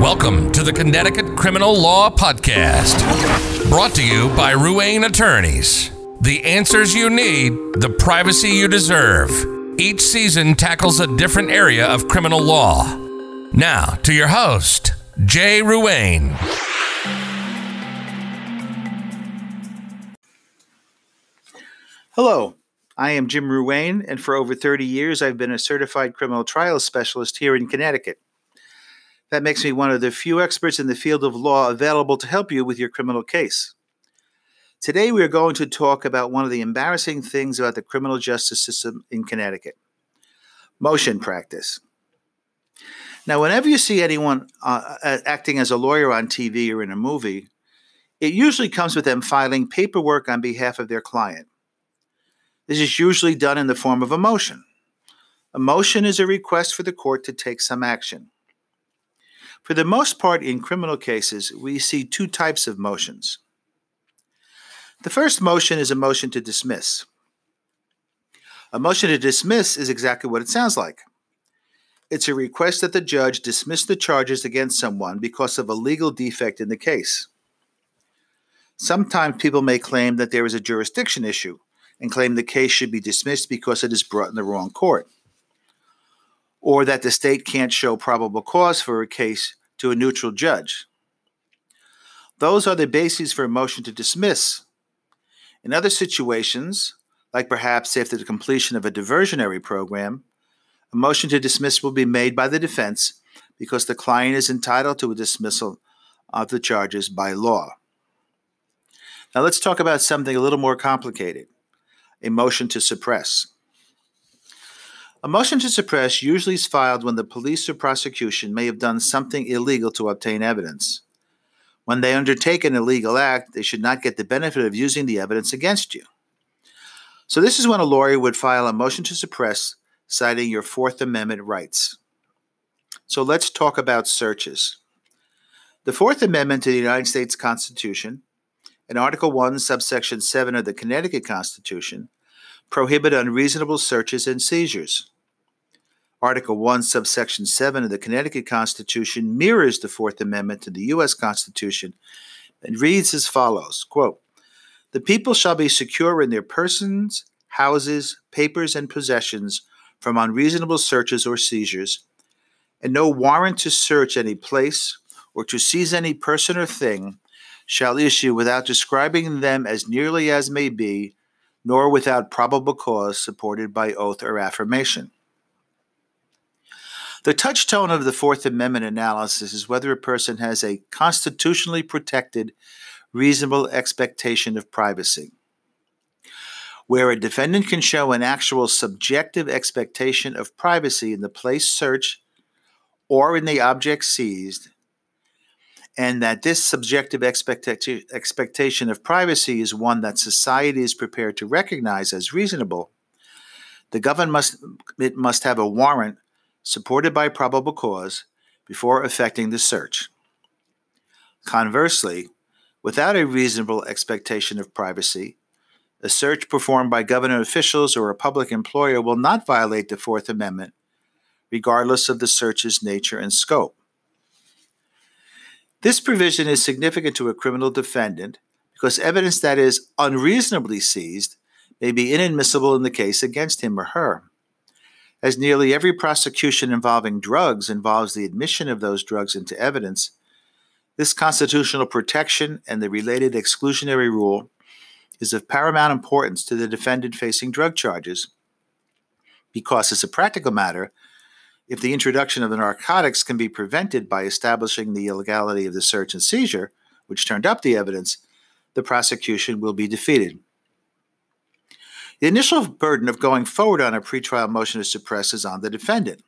Welcome to the Connecticut Criminal Law Podcast, brought to you by Ruane Attorneys. The answers you need, the privacy you deserve. Each season tackles a different area of criminal law. Now, to your host, Jay Ruane. Hello, I am Jim Ruane, and for over 30 years I've been a certified criminal trial specialist here in Connecticut. That makes me one of the few experts in the field of law available to help you with your criminal case. Today we are going to talk about one of the embarrassing things about the criminal justice system in Connecticut motion practice. Now, whenever you see anyone uh, acting as a lawyer on TV or in a movie, it usually comes with them filing paperwork on behalf of their client. This is usually done in the form of a motion. A motion is a request for the court to take some action. For the most part, in criminal cases, we see two types of motions. The first motion is a motion to dismiss. A motion to dismiss is exactly what it sounds like. It's a request that the judge dismiss the charges against someone because of a legal defect in the case. Sometimes people may claim that there is a jurisdiction issue and claim the case should be dismissed because it is brought in the wrong court, or that the state can't show probable cause for a case to a neutral judge. Those are the bases for a motion to dismiss. In other situations, like perhaps after the completion of a diversionary program, a motion to dismiss will be made by the defense because the client is entitled to a dismissal of the charges by law. Now let's talk about something a little more complicated a motion to suppress. A motion to suppress usually is filed when the police or prosecution may have done something illegal to obtain evidence. When they undertake an illegal act, they should not get the benefit of using the evidence against you. So, this is when a lawyer would file a motion to suppress, citing your Fourth Amendment rights. So, let's talk about searches. The Fourth Amendment to the United States Constitution and Article 1, subsection 7 of the Connecticut Constitution prohibit unreasonable searches and seizures. Article 1, subsection 7 of the Connecticut Constitution mirrors the Fourth Amendment to the U.S. Constitution and reads as follows quote, The people shall be secure in their persons, houses, papers, and possessions from unreasonable searches or seizures, and no warrant to search any place or to seize any person or thing shall issue without describing them as nearly as may be, nor without probable cause supported by oath or affirmation. The touchstone of the Fourth Amendment analysis is whether a person has a constitutionally protected, reasonable expectation of privacy. Where a defendant can show an actual subjective expectation of privacy in the place searched or in the object seized, and that this subjective expectation of privacy is one that society is prepared to recognize as reasonable, the government must, it must have a warrant supported by probable cause before effecting the search. Conversely, without a reasonable expectation of privacy, a search performed by government officials or a public employer will not violate the Fourth Amendment, regardless of the search's nature and scope. This provision is significant to a criminal defendant because evidence that is unreasonably seized may be inadmissible in the case against him or her. As nearly every prosecution involving drugs involves the admission of those drugs into evidence, this constitutional protection and the related exclusionary rule is of paramount importance to the defendant facing drug charges because, as a practical matter, if the introduction of the narcotics can be prevented by establishing the illegality of the search and seizure, which turned up the evidence, the prosecution will be defeated. The initial burden of going forward on a pretrial motion to suppress is on the defendant,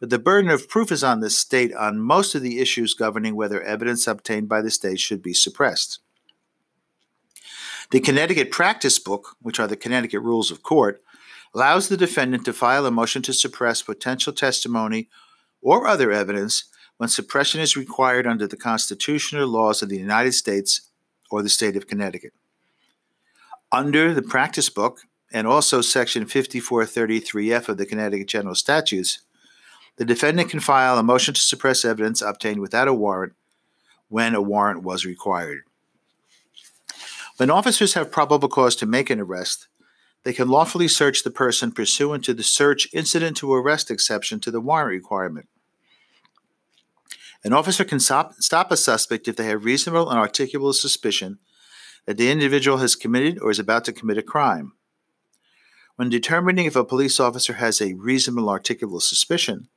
but the burden of proof is on the state on most of the issues governing whether evidence obtained by the state should be suppressed. The Connecticut Practice Book, which are the Connecticut Rules of Court, allows the defendant to file a motion to suppress potential testimony or other evidence when suppression is required under the Constitution or laws of the United States or the state of Connecticut. Under the practice book and also section 5433F of the Connecticut General Statutes, the defendant can file a motion to suppress evidence obtained without a warrant when a warrant was required. When officers have probable cause to make an arrest, they can lawfully search the person pursuant to the search incident to arrest exception to the warrant requirement. An officer can stop, stop a suspect if they have reasonable and articulable suspicion that the individual has committed or is about to commit a crime. When determining if a police officer has a reasonable articulable suspicion,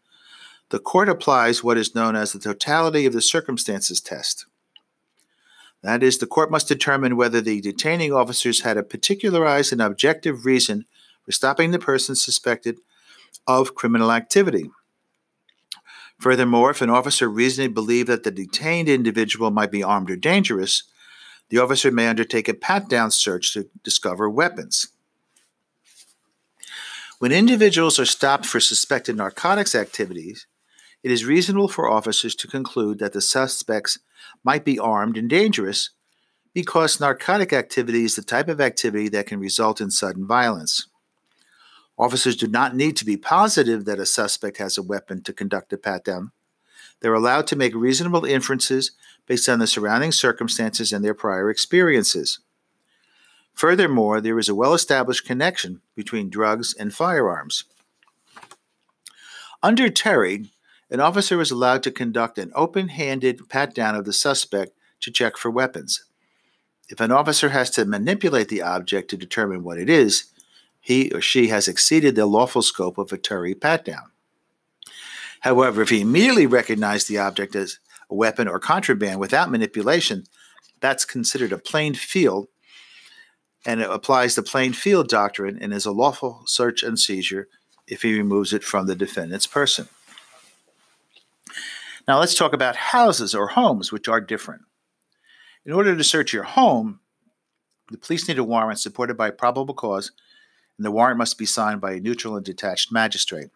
the court applies what is known as the totality of the circumstances test. That is, the court must determine whether the detaining officers had a particularized and objective reason for stopping the person suspected of criminal activity. Furthermore, if an officer reasonably believed that the detained individual might be armed or dangerous, the officer may undertake a pat down search to discover weapons. When individuals are stopped for suspected narcotics activities, it is reasonable for officers to conclude that the suspects might be armed and dangerous because narcotic activity is the type of activity that can result in sudden violence. Officers do not need to be positive that a suspect has a weapon to conduct a pat down. They're allowed to make reasonable inferences based on the surrounding circumstances and their prior experiences. Furthermore, there is a well established connection between drugs and firearms. Under Terry, an officer is allowed to conduct an open handed pat down of the suspect to check for weapons. If an officer has to manipulate the object to determine what it is, he or she has exceeded the lawful scope of a Terry pat down. However, if he immediately recognized the object as a weapon or contraband without manipulation, that's considered a plain feel, and it applies the plain feel doctrine and is a lawful search and seizure if he removes it from the defendant's person. Now let's talk about houses or homes, which are different. In order to search your home, the police need a warrant supported by probable cause, and the warrant must be signed by a neutral and detached magistrate.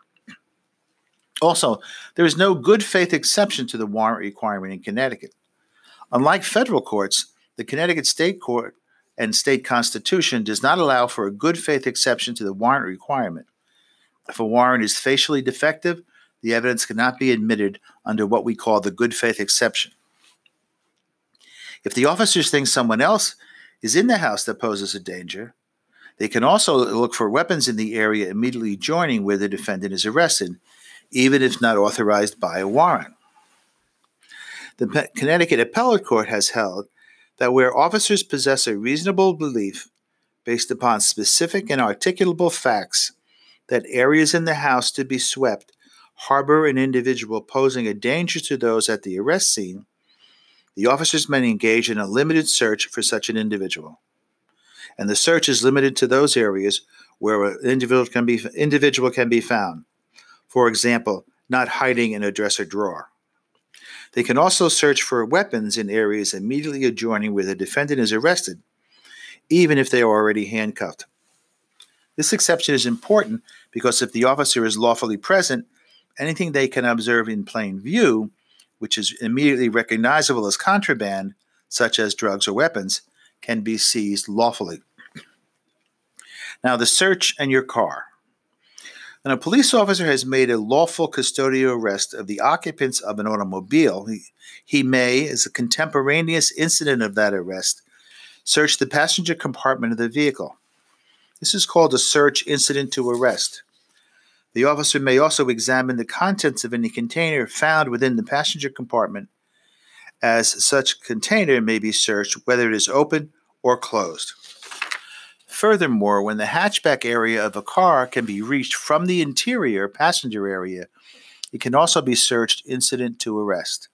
Also, there is no good faith exception to the warrant requirement in Connecticut. Unlike federal courts, the Connecticut State Court and state constitution does not allow for a good faith exception to the warrant requirement. If a warrant is facially defective, the evidence cannot be admitted under what we call the good faith exception. If the officers think someone else is in the house that poses a danger, they can also look for weapons in the area immediately adjoining where the defendant is arrested, even if not authorized by a warrant. The Connecticut Appellate Court has held that where officers possess a reasonable belief based upon specific and articulable facts that areas in the house to be swept harbor an individual posing a danger to those at the arrest scene, the officers may engage in a limited search for such an individual. And the search is limited to those areas where an individual can be, individual can be found. For example, not hiding in a dresser drawer. They can also search for weapons in areas immediately adjoining where the defendant is arrested, even if they are already handcuffed. This exception is important because if the officer is lawfully present, anything they can observe in plain view, which is immediately recognizable as contraband, such as drugs or weapons, can be seized lawfully. Now, the search and your car. When a police officer has made a lawful custodial arrest of the occupants of an automobile, he, he may, as a contemporaneous incident of that arrest, search the passenger compartment of the vehicle. This is called a search incident to arrest. The officer may also examine the contents of any container found within the passenger compartment, as such container may be searched whether it is open or closed. Furthermore, when the hatchback area of a car can be reached from the interior passenger area, it can also be searched incident to arrest.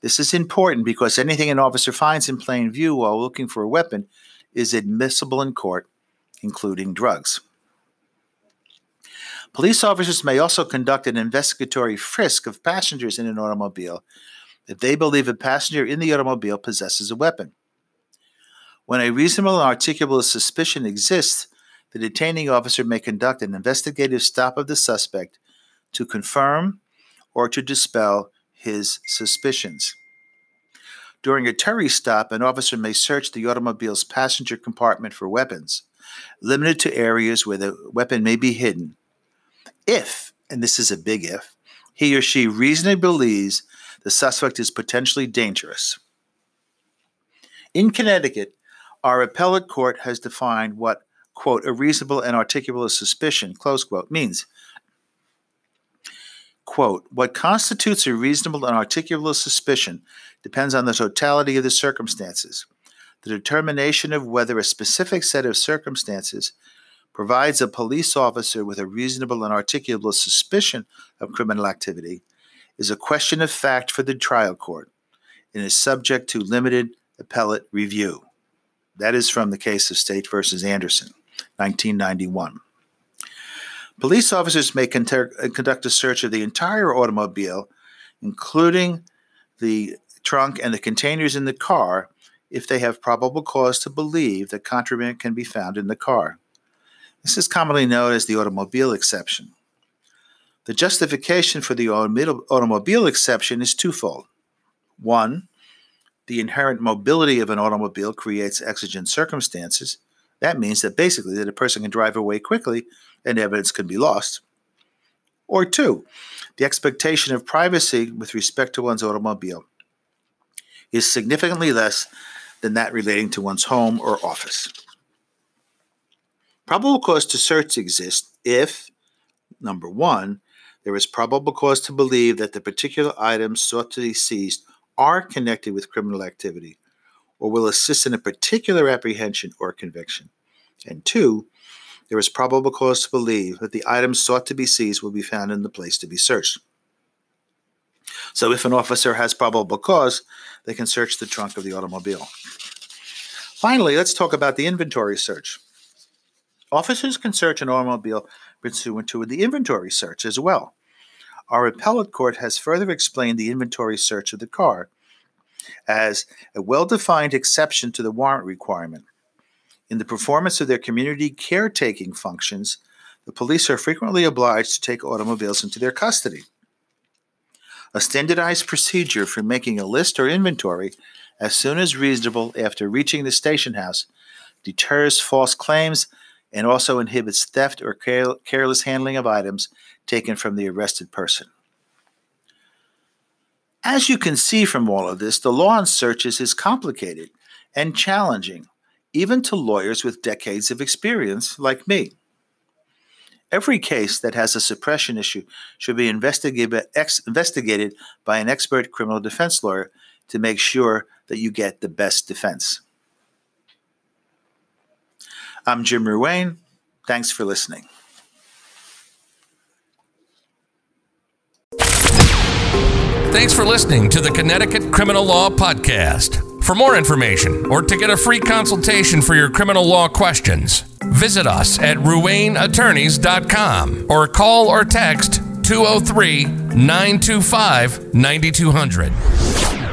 This is important because anything an officer finds in plain view while looking for a weapon is admissible in court, including drugs. Police officers may also conduct an investigatory frisk of passengers in an automobile if they believe a passenger in the automobile possesses a weapon. When a reasonable and articulable suspicion exists, the detaining officer may conduct an investigative stop of the suspect to confirm or to dispel his suspicions. During a Terry stop, an officer may search the automobile's passenger compartment for weapons, limited to areas where the weapon may be hidden if, and this is a big if, he or she reasonably believes the suspect is potentially dangerous. In Connecticut, our appellate court has defined what, quote, a reasonable and articulable suspicion, close quote, means. Quote, what constitutes a reasonable and articulable suspicion depends on the totality of the circumstances. The determination of whether a specific set of circumstances provides a police officer with a reasonable and articulable suspicion of criminal activity is a question of fact for the trial court and is subject to limited appellate review. That is from the case of State versus Anderson, 1991. Police officers may conduct a search of the entire automobile, including the trunk and the containers in the car, if they have probable cause to believe that contraband can be found in the car. This is commonly known as the automobile exception. The justification for the automobile exception is twofold. One, the inherent mobility of an automobile creates exigent circumstances. That means that basically that a person can drive away quickly and evidence can be lost. Or two, the expectation of privacy with respect to one's automobile is significantly less than that relating to one's home or office. Probable cause to search exists if, number one, there is probable cause to believe that the particular items sought to be seized are connected with criminal activity or will assist in a particular apprehension or conviction. And two, there is probable cause to believe that the items sought to be seized will be found in the place to be searched. So, if an officer has probable cause, they can search the trunk of the automobile. Finally, let's talk about the inventory search. Officers can search an automobile pursuant to the inventory search as well. Our appellate court has further explained the inventory search of the car as a well defined exception to the warrant requirement. In the performance of their community caretaking functions, the police are frequently obliged to take automobiles into their custody. A standardized procedure for making a list or inventory as soon as reasonable after reaching the station house deters false claims and also inhibits theft or care- careless handling of items taken from the arrested person. As you can see from all of this, the law on searches is complicated and challenging, even to lawyers with decades of experience like me. Every case that has a suppression issue should be ex- investigated by an expert criminal defense lawyer to make sure that you get the best defense. I'm Jim Ruane. Thanks for listening. Thanks for listening to the Connecticut Criminal Law Podcast. For more information or to get a free consultation for your criminal law questions, visit us at ruaneattorneys.com or call or text 203 925 9200.